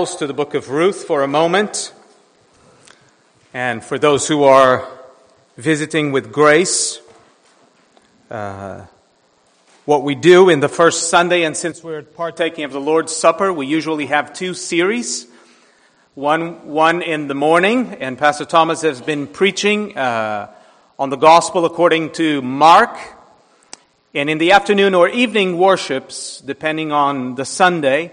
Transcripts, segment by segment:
to the book of Ruth for a moment. And for those who are visiting with grace, uh, what we do in the first Sunday, and since we're partaking of the Lord's Supper, we usually have two series. One, one in the morning, and Pastor Thomas has been preaching uh, on the gospel according to Mark. And in the afternoon or evening worships, depending on the Sunday,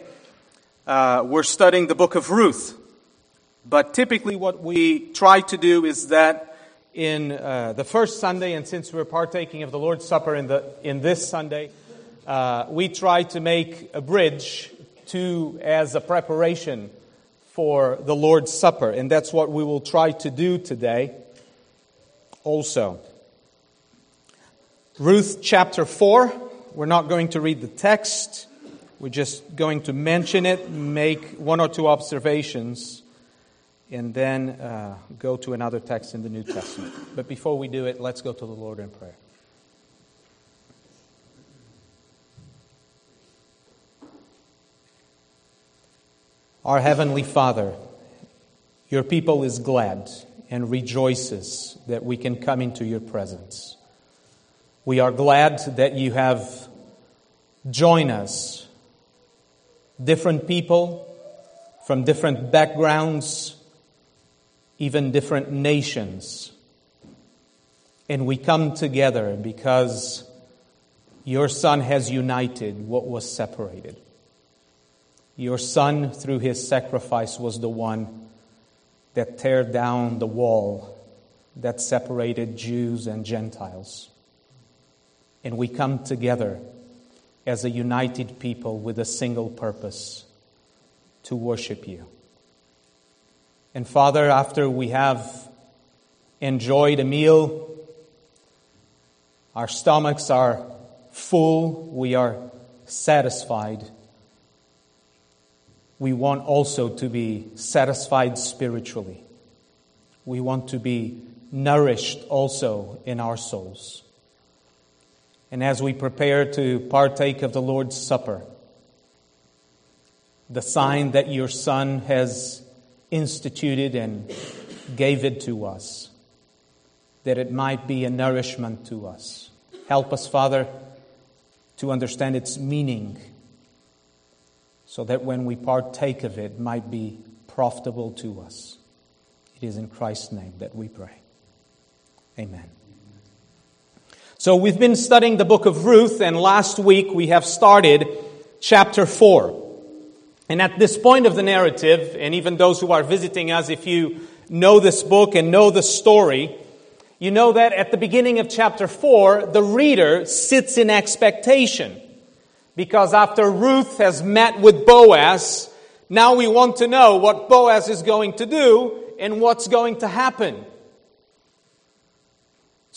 uh, we're studying the book of Ruth. But typically, what we try to do is that in uh, the first Sunday, and since we're partaking of the Lord's Supper in, the, in this Sunday, uh, we try to make a bridge to as a preparation for the Lord's Supper. And that's what we will try to do today also. Ruth chapter 4. We're not going to read the text. We're just going to mention it, make one or two observations, and then uh, go to another text in the New Testament. But before we do it, let's go to the Lord in prayer. Our Heavenly Father, your people is glad and rejoices that we can come into your presence. We are glad that you have joined us different people from different backgrounds, even different nations. And we come together because your Son has united what was separated. Your Son, through his sacrifice, was the one that tear down the wall that separated Jews and Gentiles. And we come together as a united people with a single purpose to worship you. And Father, after we have enjoyed a meal, our stomachs are full, we are satisfied. We want also to be satisfied spiritually. We want to be nourished also in our souls. And as we prepare to partake of the Lord's Supper, the sign that your Son has instituted and gave it to us, that it might be a nourishment to us. Help us, Father, to understand its meaning, so that when we partake of it, it might be profitable to us. It is in Christ's name that we pray. Amen. So we've been studying the book of Ruth, and last week we have started chapter 4. And at this point of the narrative, and even those who are visiting us, if you know this book and know the story, you know that at the beginning of chapter 4, the reader sits in expectation. Because after Ruth has met with Boaz, now we want to know what Boaz is going to do and what's going to happen.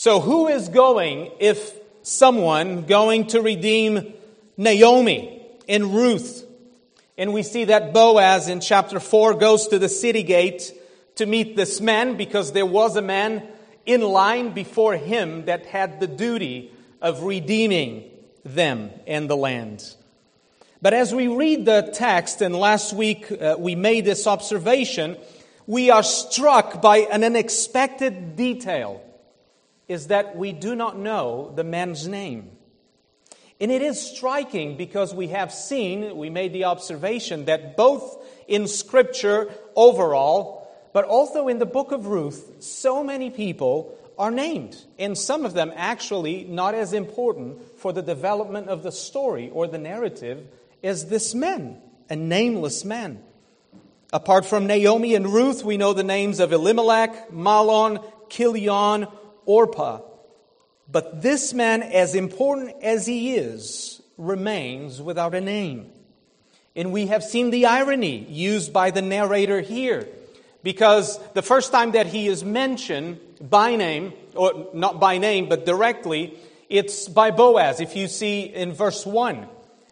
So, who is going if someone going to redeem Naomi and Ruth? And we see that Boaz in chapter 4 goes to the city gate to meet this man because there was a man in line before him that had the duty of redeeming them and the land. But as we read the text, and last week uh, we made this observation, we are struck by an unexpected detail is that we do not know the man's name. And it is striking because we have seen, we made the observation that both in Scripture overall, but also in the book of Ruth, so many people are named. And some of them actually not as important for the development of the story or the narrative as this man, a nameless man. Apart from Naomi and Ruth, we know the names of Elimelech, Mahlon, Chilion, Orpah. But this man, as important as he is, remains without a name. And we have seen the irony used by the narrator here. Because the first time that he is mentioned by name, or not by name, but directly, it's by Boaz. If you see in verse 1,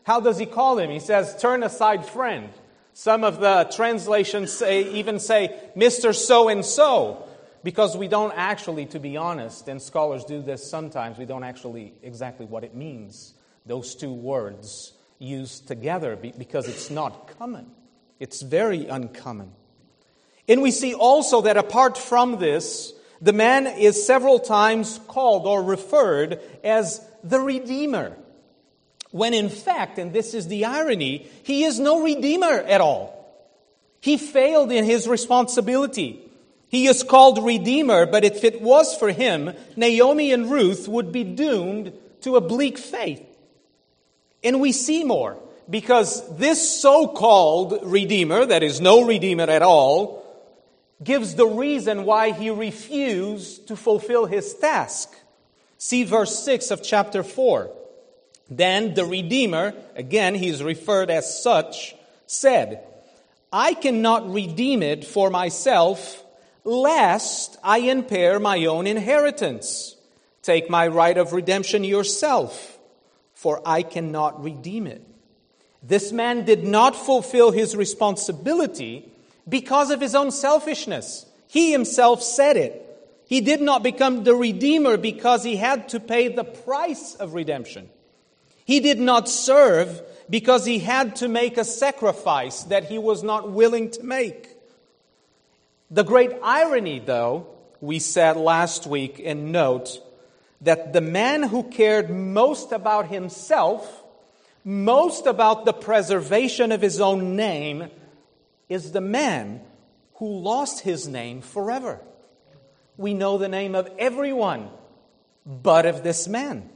how does he call him? He says, Turn aside, friend. Some of the translations say, even say, Mr. So and so. Because we don't actually, to be honest, and scholars do this sometimes, we don't actually exactly what it means, those two words used together, because it's not common. It's very uncommon. And we see also that apart from this, the man is several times called or referred as the Redeemer. When in fact, and this is the irony, he is no Redeemer at all. He failed in his responsibility. He is called Redeemer, but if it was for him, Naomi and Ruth would be doomed to a bleak fate. And we see more, because this so called Redeemer, that is no Redeemer at all, gives the reason why he refused to fulfill his task. See verse 6 of chapter 4. Then the Redeemer, again, he is referred as such, said, I cannot redeem it for myself, lest I impair my own inheritance. Take my right of redemption yourself, for I cannot redeem it. This man did not fulfill his responsibility because of his own selfishness. He himself said it. He did not become the Redeemer because he had to pay the price of redemption. He did not serve because he had to make a sacrifice that he was not willing to make. The great irony, though, we said last week, and note that the man who cared most about himself, most about the preservation of his own name, is the man who lost his name forever. We know the name of everyone but of this man.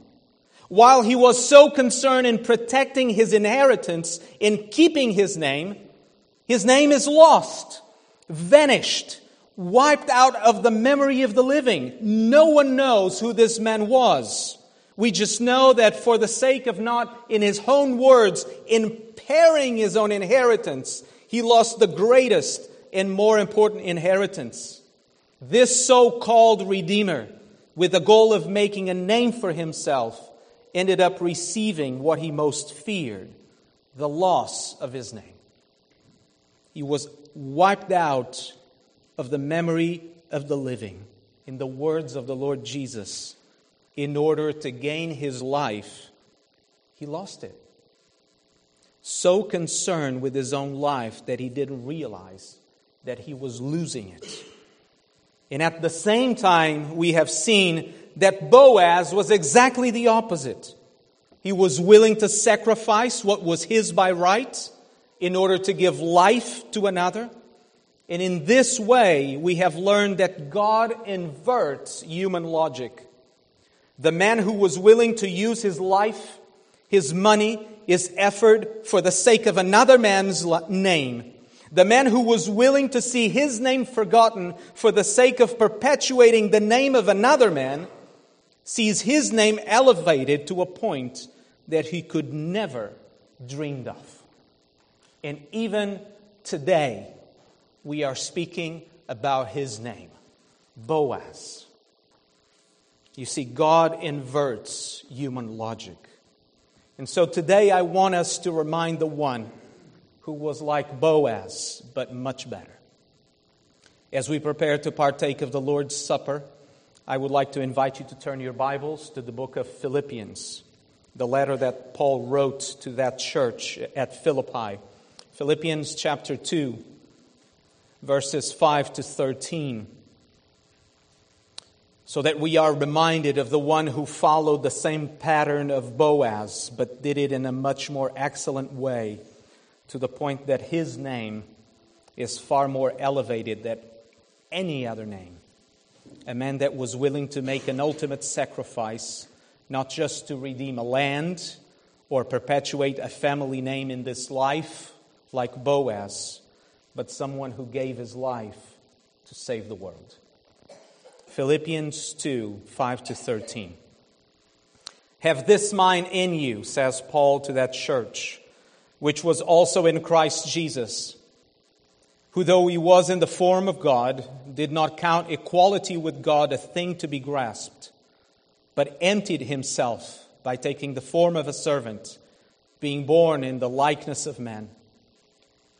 While he was so concerned in protecting his inheritance, in keeping his name, his name is lost, vanished, wiped out of the memory of the living. No one knows who this man was. We just know that for the sake of not, in his own words, impairing his own inheritance, he lost the greatest and more important inheritance. This so called Redeemer, with the goal of making a name for himself, ended up receiving what he most feared the loss of his name. He was wiped out of the memory of the living, in the words of the Lord Jesus, in order to gain his life, he lost it. So concerned with his own life that he didn't realize that he was losing it. And at the same time, we have seen that Boaz was exactly the opposite. He was willing to sacrifice what was his by right in order to give life to another. And in this way, we have learned that God inverts human logic. The man who was willing to use his life, his money, his effort for the sake of another man's name, the man who was willing to see his name forgotten for the sake of perpetuating the name of another man, sees his name elevated to a point that he could never dreamed of. And even today, we are speaking about his name, Boaz. You see, God inverts human logic. And so today I want us to remind the one who was like Boaz, but much better. As we prepare to partake of the Lord's Supper, I would like to invite you to turn your Bibles to the book of Philippians, the letter that Paul wrote to that church at Philippi. Philippians chapter 2, verses 5 to 13. So that we are reminded of the one who followed the same pattern of Boaz, but did it in a much more excellent way, to the point that his name is far more elevated than any other name a man that was willing to make an ultimate sacrifice, not just to redeem a land or perpetuate a family name in this life like Boaz, but someone who gave his life to save the world. Philippians 2 5 to 13. Have this mind in you, says Paul to that church, which was also in Christ Jesus who, though he was in the form of God, did not count equality with God a thing to be grasped, but emptied himself by taking the form of a servant, being born in the likeness of man.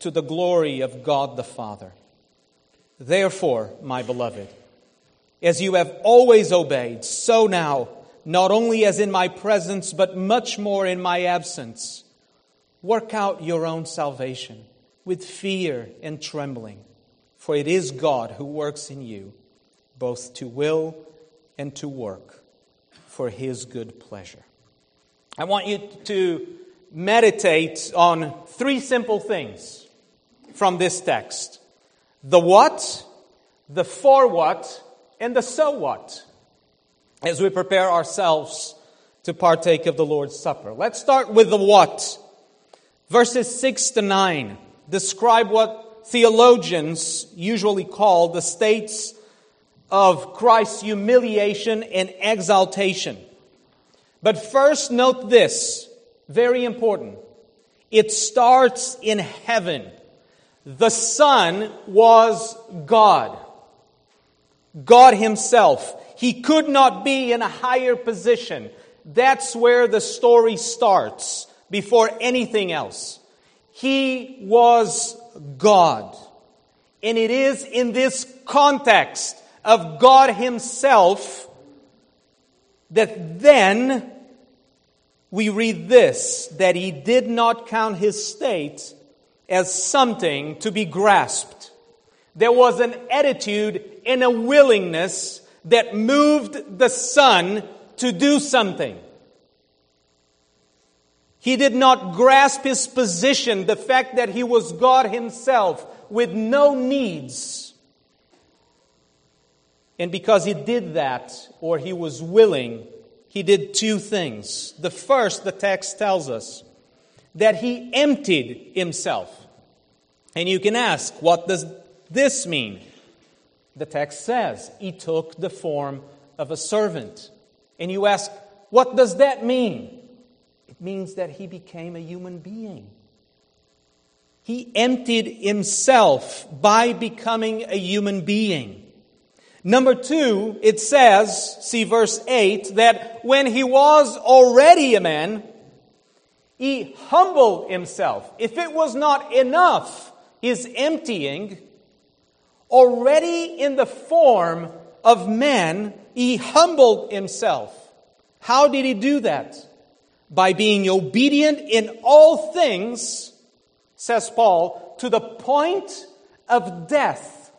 to the glory of God the Father. Therefore, my beloved, as you have always obeyed, so now, not only as in my presence, but much more in my absence, work out your own salvation with fear and trembling, for it is God who works in you, both to will and to work for his good pleasure. I want you to meditate on three simple things from this text the what, the for what, and the so what as we prepare ourselves to partake of the Lord's Supper. Let's start with the what. Verses 6 to 9 describe what theologians usually call the states of Christ's humiliation and exaltation. But first, note this very important. It starts in heaven. The Son was God. God Himself. He could not be in a higher position. That's where the story starts before anything else. He was God. And it is in this context of God Himself that then we read this that He did not count His state as something to be grasped. There was an attitude and a willingness that moved the Son to do something. He did not grasp his position, the fact that he was God himself with no needs. And because he did that, or he was willing, he did two things. The first, the text tells us that he emptied himself. And you can ask, what does this mean? The text says he took the form of a servant. And you ask, what does that mean? It means that he became a human being. He emptied himself by becoming a human being. Number two, it says, see verse 8, that when he was already a man, he humbled himself. If it was not enough, his emptying, already in the form of man, he humbled himself. How did he do that? by being obedient in all things, says Paul, to the point of death.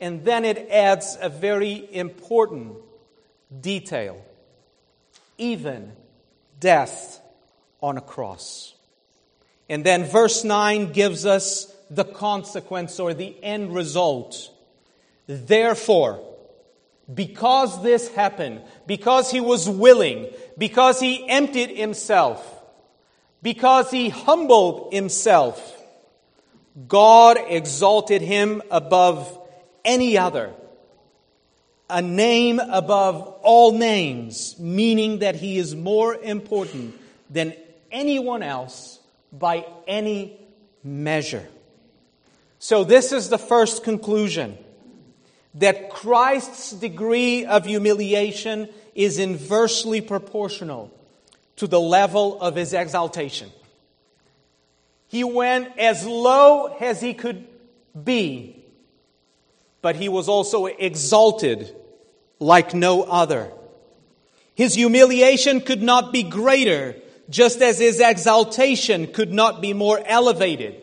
And then it adds a very important detail even death on a cross. And then verse 9 gives us the consequence or the end result. Therefore, because this happened, because he was willing, because he emptied himself, because he humbled himself, God exalted him above any other. A name above all names, meaning that he is more important than anyone else by any measure. So, this is the first conclusion that Christ's degree of humiliation is inversely proportional to the level of his exaltation. He went as low as he could be, but he was also exalted like no other. His humiliation could not be greater, just as his exaltation could not be more elevated.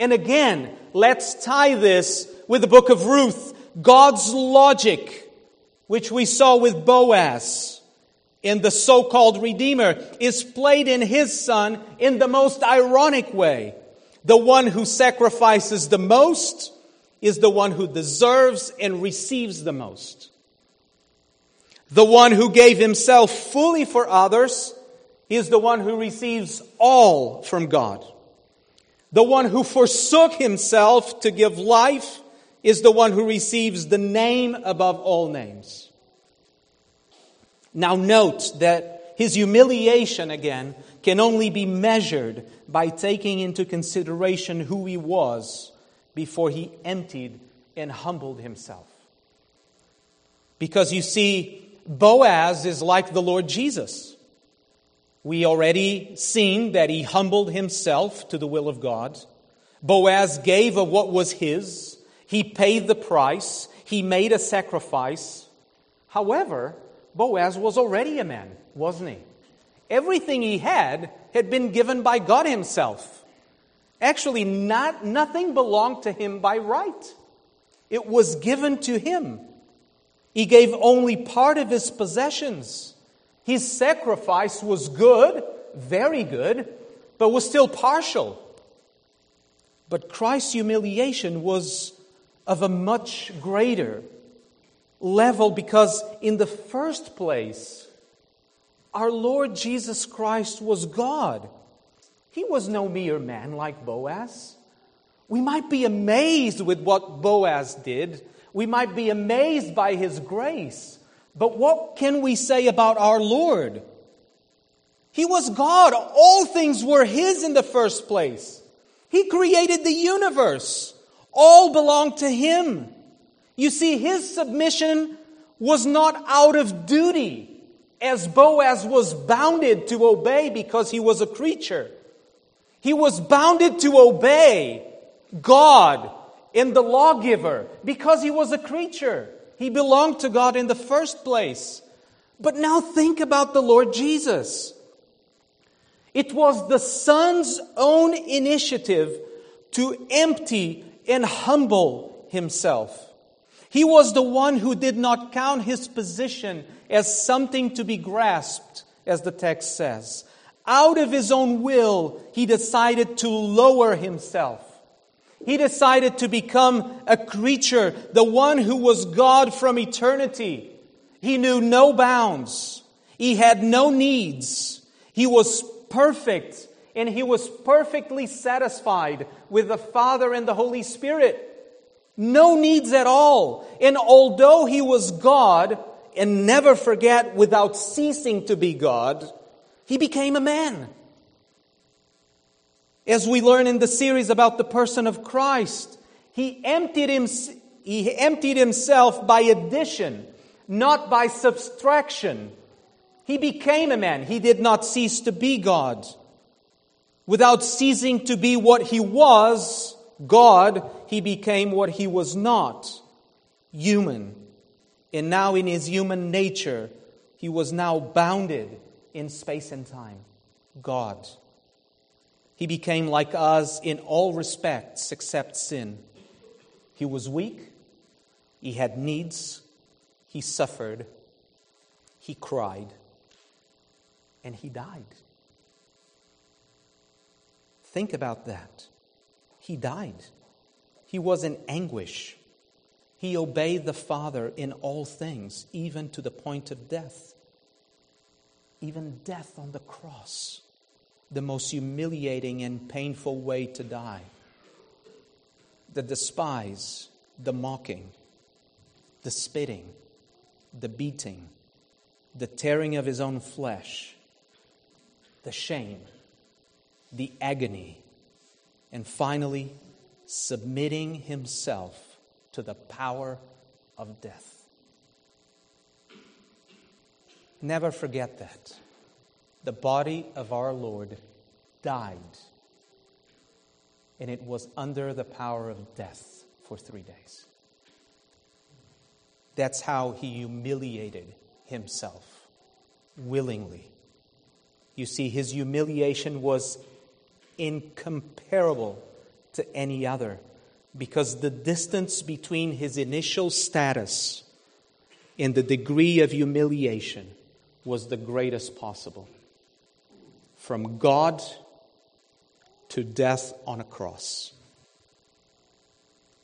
And again, let's tie this with the book of Ruth God's logic, which we saw with Boaz in the so called Redeemer, is played in his son in the most ironic way. The one who sacrifices the most is the one who deserves and receives the most. The one who gave himself fully for others is the one who receives all from God. The one who forsook himself to give life is the one who receives the name above all names. Now, note that his humiliation again can only be measured by taking into consideration who he was before he emptied and humbled himself. Because you see, Boaz is like the Lord Jesus. We already seen that he humbled himself to the will of God. Boaz gave of what was his. He paid the price. He made a sacrifice. However, Boaz was already a man, wasn't he? Everything he had had been given by God himself. Actually, not, nothing belonged to him by right. It was given to him. He gave only part of his possessions. His sacrifice was good, very good, but was still partial. But Christ's humiliation was of a much greater level because, in the first place, our Lord Jesus Christ was God. He was no mere man like Boaz. We might be amazed with what Boaz did. We might be amazed by his grace. But what can we say about our Lord? He was God. All things were His in the first place. He created the universe. All belonged to Him. You see, His submission was not out of duty, as Boaz was bounded to obey because he was a creature. He was bounded to obey God in the lawgiver because he was a creature. He belonged to God in the first place. But now think about the Lord Jesus. It was the Son's own initiative to empty and humble himself. He was the one who did not count his position as something to be grasped, as the text says. Out of his own will, he decided to lower himself. He decided to become a creature, the one who was God from eternity. He knew no bounds. He had no needs. He was perfect and he was perfectly satisfied with the Father and the Holy Spirit. No needs at all. And although he was God, and never forget without ceasing to be God, he became a man. As we learn in the series about the person of Christ, he emptied, him, he emptied himself by addition, not by subtraction. He became a man. He did not cease to be God. Without ceasing to be what he was, God, he became what he was not human. And now, in his human nature, he was now bounded in space and time God. He became like us in all respects except sin. He was weak, he had needs, he suffered, he cried, and he died. Think about that. He died. He was in anguish. He obeyed the Father in all things, even to the point of death. Even death on the cross the most humiliating and painful way to die. The despise, the mocking, the spitting, the beating, the tearing of his own flesh, the shame, the agony, and finally, submitting himself to the power of death. Never forget that the body of our Lord died, and it was under the power of death for three days. That's how he humiliated himself willingly. You see, his humiliation was incomparable to any other because the distance between his initial status and the degree of humiliation was the greatest possible from God to death on a cross.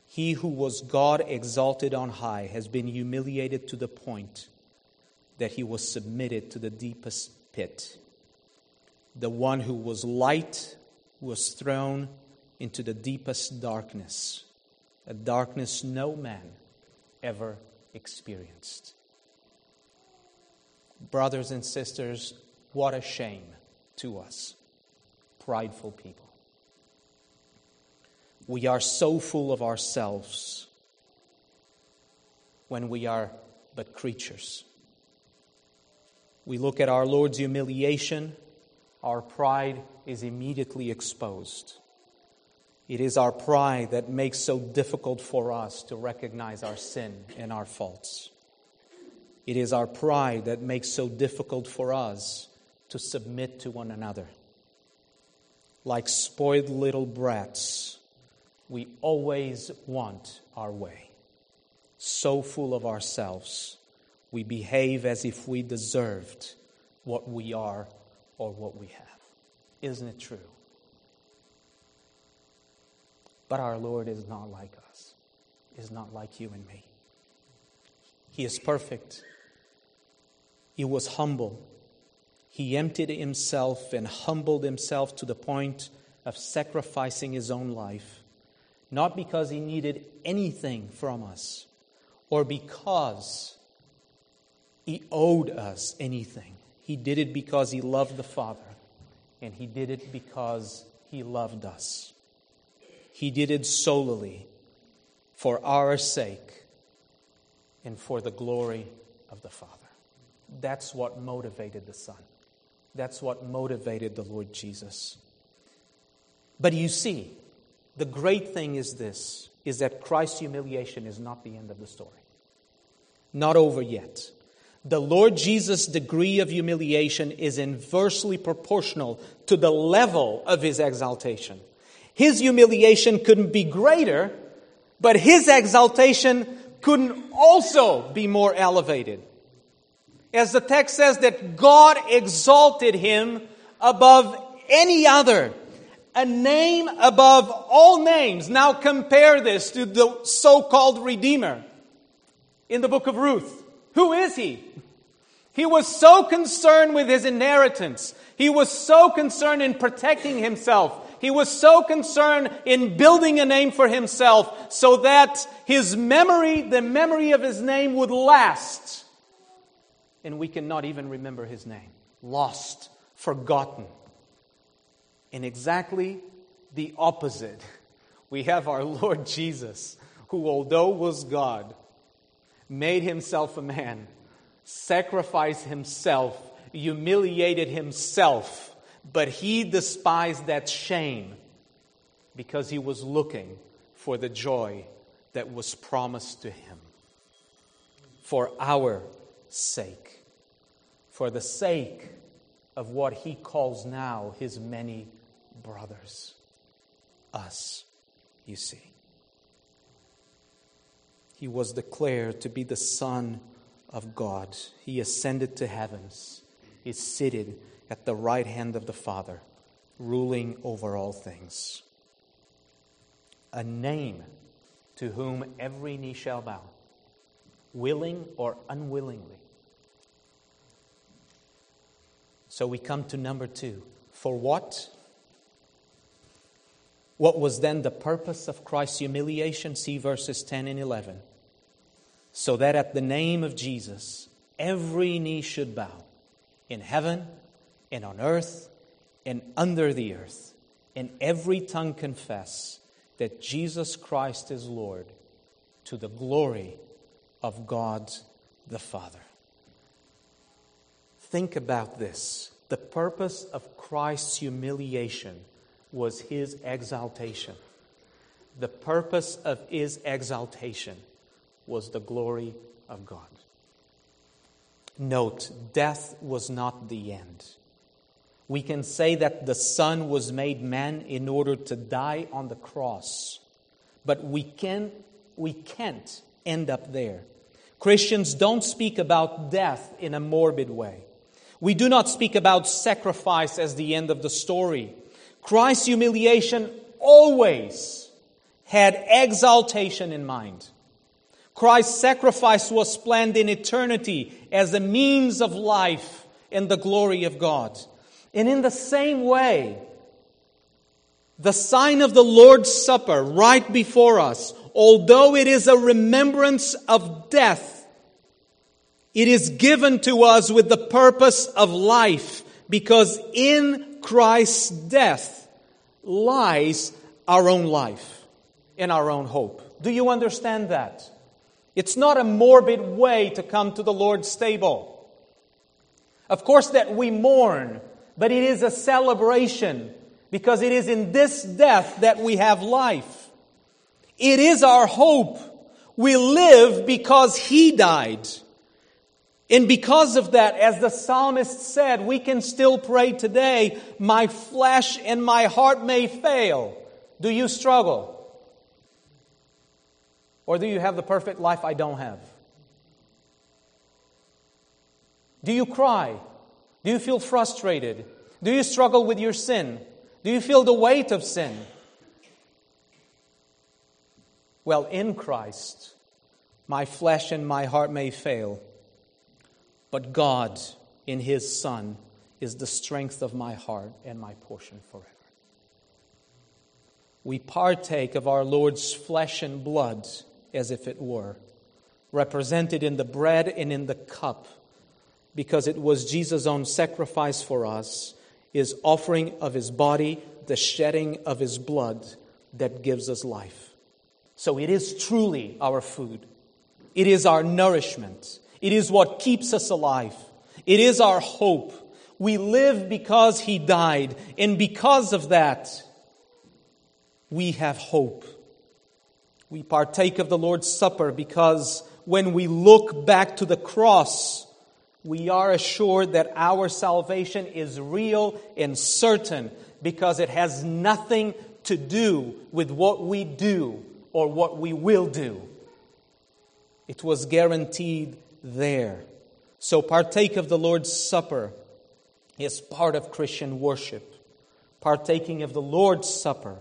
He who was God exalted on high has been humiliated to the point that he was submitted to the deepest pit. The one who was light was thrown into the deepest darkness, a darkness no man ever experienced. Brothers and sisters, What a shame to us, prideful people. We are so full of ourselves when we are but creatures. We look at our Lord's humiliation, our pride is immediately exposed. It is our pride that makes so difficult for us to recognize our sin and our faults. It is our pride that makes so difficult for us to submit to one another. Like spoiled little brats, we always want our way. So full of ourselves, we behave as if we deserved what we are or what we have. Isn't it true? But our Lord is not like us, is not like you and me. He is perfect. He was humble. He emptied himself and humbled himself to the point of sacrificing his own life, not because he needed anything from us or because he owed us anything. He did it because he loved the Father, and he did it because he loved us. He did it solely for our sake and for the glory of the Father. That's what motivated the Son. That's what motivated the Lord Jesus. But you see, the great thing is this is that Christ's humiliation is not the end of the story. Not over yet. The Lord Jesus' degree of humiliation is inversely proportional to the level of his exaltation. His humiliation couldn't be greater, but his exaltation couldn't also be more elevated. As the text says, that God exalted him above any other, a name above all names. Now compare this to the so called Redeemer in the book of Ruth. Who is he? He was so concerned with his inheritance. He was so concerned in protecting himself he was so concerned in building a name for himself so that his memory, the memory of his name, would last. And we cannot even remember his name. Lost, forgotten. And exactly the opposite. We have our Lord Jesus, who, although was God, made himself a man, sacrificed himself, humiliated himself but he despised that shame because he was looking for the joy that was promised to him. For our sake, for the sake of what he calls now his many brothers. Us, you see. He was declared to be the Son of God. He ascended to heavens. He is seated at the right hand of the Father, ruling over all things. A name to whom every knee shall bow, willing or unwillingly. So we come to number two. For what? What was then the purpose of Christ's humiliation? See verses 10 and 11. So that at the name of Jesus, every knee should bow in heaven and on earth and under the earth, and every tongue confess that Jesus Christ is Lord to the glory of God the Father. Think about this. The purpose of Christ's humiliation was his exaltation. The purpose of his exaltation was the glory of God. Note, death was not the end. We can say that the Son was made man in order to die on the cross. But we, can, we can't end up there. Christians don't speak about death in a morbid way. We do not speak about sacrifice as the end of the story. Christ's humiliation always had exaltation in mind. Christ's sacrifice was planned in eternity as a means of life and the glory of God. And in the same way, the sign of the Lord's Supper right before us, although it is a remembrance of death, it is given to us with the purpose of life, because in Christ's death lies our own life and our own hope. Do you understand that? It's not a morbid way to come to the Lord's table. Of course, that we mourn, but it is a celebration because it is in this death that we have life. It is our hope. We live because He died. And because of that, as the psalmist said, we can still pray today, my flesh and my heart may fail. Do you struggle? Or do you have the perfect life I don't have? Do you cry? Do you feel frustrated? Do you struggle with your sin? Do you feel the weight of sin? Well, in Christ, my flesh and my heart may fail, but God, in His Son, is the strength of my heart and my portion forever. We partake of our Lord's flesh and blood as if it were, represented in the bread and in the cup, because it was Jesus' own sacrifice for us, his offering of his body, the shedding of his blood that gives us life. So it is truly our food. It is our nourishment. It is what keeps us alive. It is our hope. We live because he died, and because of that, we have hope. We partake of the Lord's Supper because when we look back to the cross, we are assured that our salvation is real and certain because it has nothing to do with what we do or what we will do. It was guaranteed there. So, partake of the Lord's Supper is part of Christian worship. Partaking of the Lord's Supper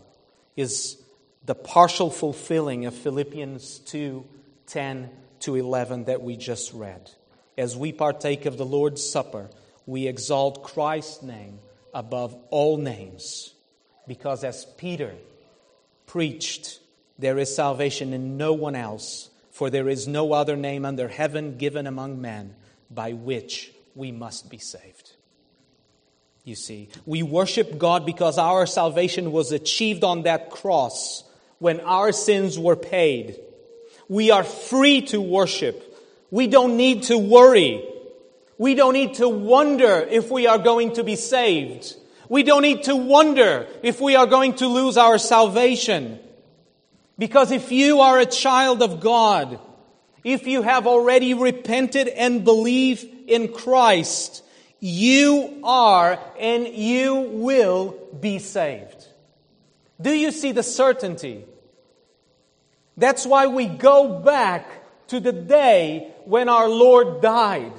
is the partial fulfilling of Philippians 2 10 to 11 that we just read. As we partake of the Lord's Supper, we exalt Christ's name above all names. Because as Peter preached, there is salvation in no one else, for there is no other name under heaven given among men by which we must be saved. You see, we worship God because our salvation was achieved on that cross when our sins were paid. We are free to worship. We don't need to worry. We don't need to wonder if we are going to be saved. We don't need to wonder if we are going to lose our salvation. Because if you are a child of God, if you have already repented and believe in Christ, you are and you will be saved. Do you see the certainty? That's why we go back to the day when our Lord died.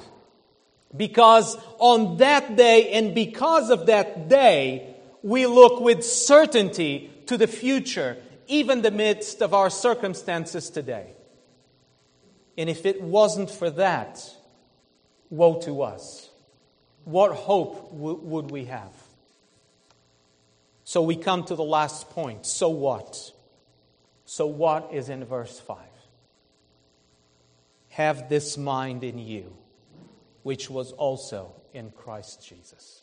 Because on that day and because of that day, we look with certainty to the future, even the midst of our circumstances today. And if it wasn't for that, woe to us. What hope w- would we have? So we come to the last point. So what? So, what is in verse 5? Have this mind in you, which was also in Christ Jesus.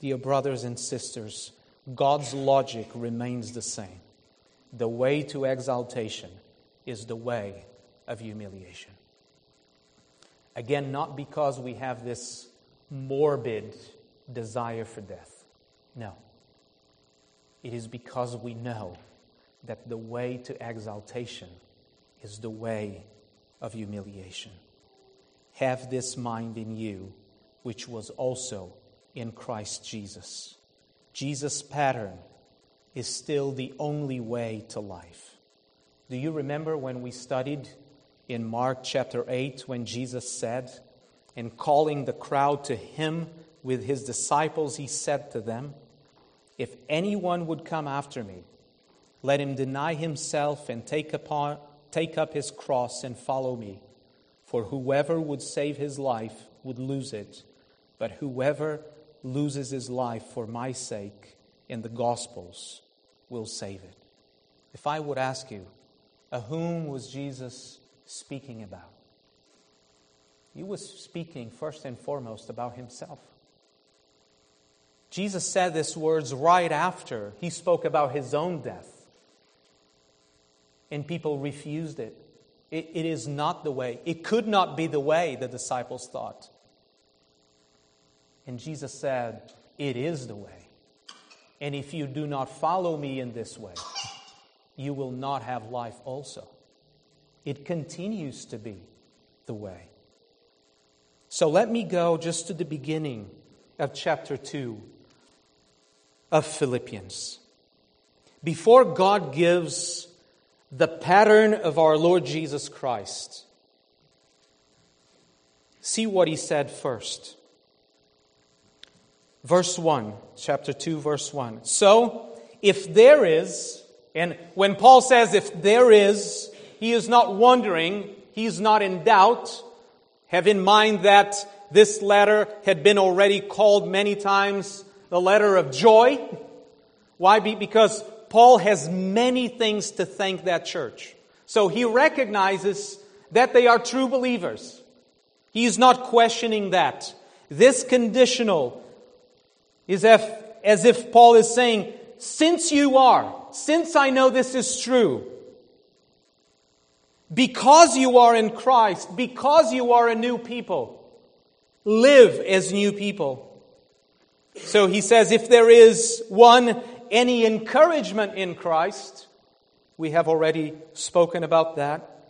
Dear brothers and sisters, God's logic remains the same. The way to exaltation is the way of humiliation. Again, not because we have this morbid desire for death. No. It is because we know that the way to exaltation is the way of humiliation. Have this mind in you, which was also in Christ Jesus. Jesus' pattern is still the only way to life. Do you remember when we studied in Mark chapter 8 when Jesus said, in calling the crowd to him with his disciples, he said to them, If anyone would come after me, let him deny himself and take, upon, take up his cross and follow me. For whoever would save his life would lose it, but whoever loses his life for my sake in the Gospels will save it. If I would ask you, of whom was Jesus speaking about? he was speaking first and foremost about himself. Jesus said these words right after he spoke about his own death. And people refused it. it. It is not the way. It could not be the way the disciples thought. And Jesus said, It is the way. And if you do not follow me in this way, you will not have life also. It continues to be the way. So let me go just to the beginning of chapter 2 of Philippians. Before God gives the pattern of our Lord Jesus Christ, see what he said first. Verse 1, chapter 2, verse 1. So, if there is, and when Paul says if there is, he is not wondering, he is not in doubt. Have in mind that this letter had been already called many times the letter of joy. Why? Because Paul has many things to thank that church. So he recognizes that they are true believers. He is not questioning that. This conditional is if, as if Paul is saying, since you are, since I know this is true, because you are in Christ, because you are a new people, live as new people. So he says, if there is one, any encouragement in Christ, we have already spoken about that.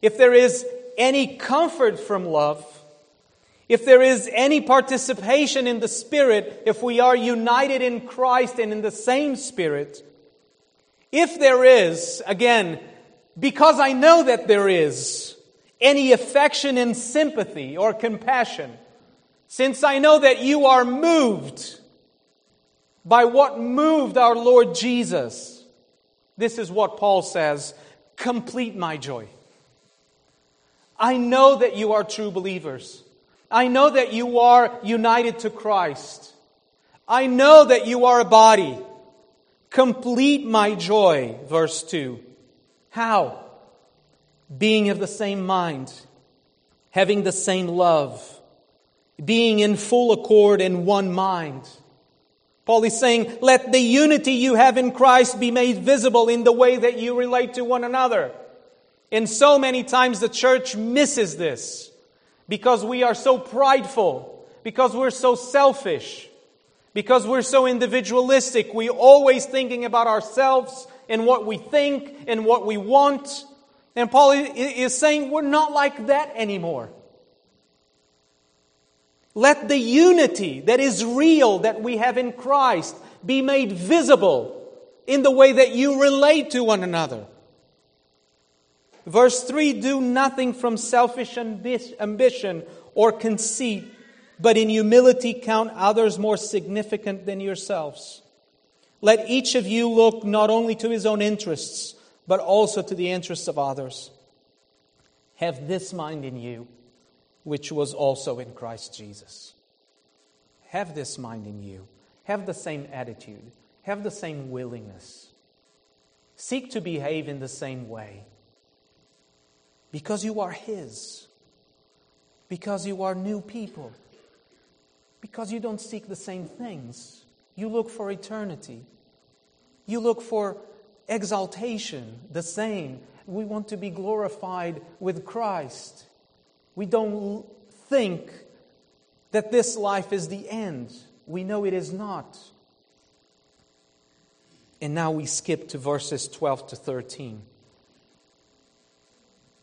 If there is any comfort from love, if there is any participation in the Spirit, if we are united in Christ and in the same Spirit, if there is, again, because I know that there is, any affection and sympathy or compassion, since I know that you are moved by what moved our Lord Jesus, this is what Paul says complete my joy. I know that you are true believers. I know that you are united to Christ. I know that you are a body. Complete my joy, verse 2. How? Being of the same mind, having the same love being in full accord in one mind. Paul is saying, let the unity you have in Christ be made visible in the way that you relate to one another. And so many times the church misses this because we are so prideful, because we're so selfish, because we're so individualistic. We're always thinking about ourselves and what we think and what we want. And Paul is saying we're not like that anymore. Let the unity that is real that we have in Christ be made visible in the way that you relate to one another. Verse 3 Do nothing from selfish ambition or conceit, but in humility count others more significant than yourselves. Let each of you look not only to his own interests, but also to the interests of others. Have this mind in you which was also in Christ Jesus. Have this mind in you. Have the same attitude. Have the same willingness. Seek to behave in the same way. Because you are His. Because you are new people. Because you don't seek the same things. You look for eternity. You look for exaltation, the same. We want to be glorified with Christ. We don't think that this life is the end. We know it is not. And now we skip to verses 12 to 13.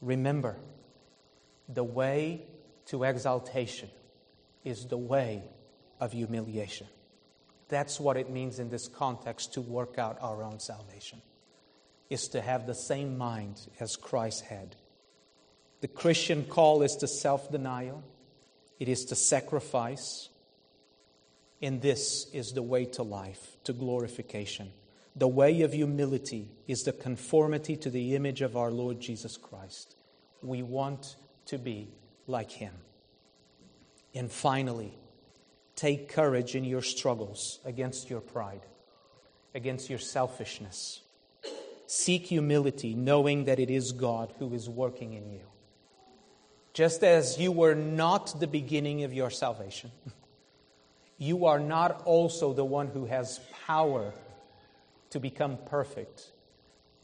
Remember, the way to exaltation is the way of humiliation. That's what it means in this context to work out our own salvation, is to have the same mind as Christ had the Christian call is to self denial, it is to sacrifice, and this is the way to life, to glorification. The way of humility is the conformity to the image of our Lord Jesus Christ. We want to be like Him. And finally, take courage in your struggles against your pride, against your selfishness. Seek humility, knowing that it is God who is working in you. Just as you were not the beginning of your salvation, you are not also the one who has power to become perfect,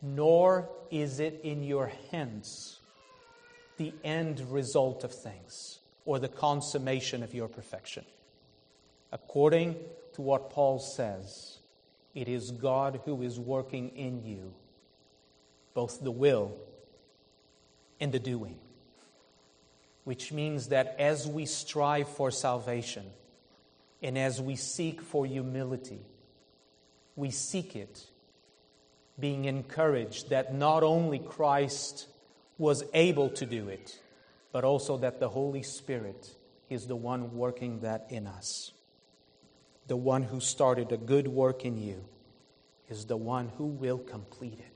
nor is it in your hands the end result of things or the consummation of your perfection. According to what Paul says, it is God who is working in you both the will and the doing. Which means that as we strive for salvation and as we seek for humility, we seek it being encouraged that not only Christ was able to do it, but also that the Holy Spirit is the one working that in us. The one who started a good work in you is the one who will complete it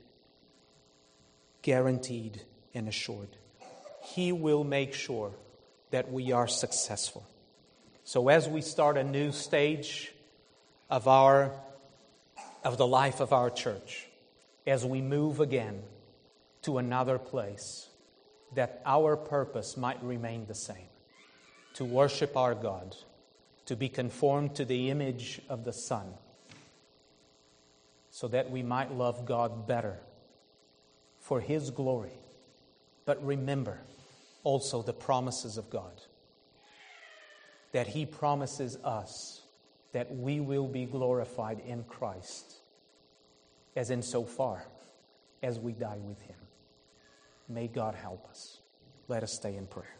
guaranteed and assured. He will make sure that we are successful. So as we start a new stage of our of the life of our church, as we move again to another place, that our purpose might remain the same to worship our God, to be conformed to the image of the Son, so that we might love God better for His glory. But remember also the promises of God that He promises us that we will be glorified in Christ, as in so far as we die with Him. May God help us. Let us stay in prayer.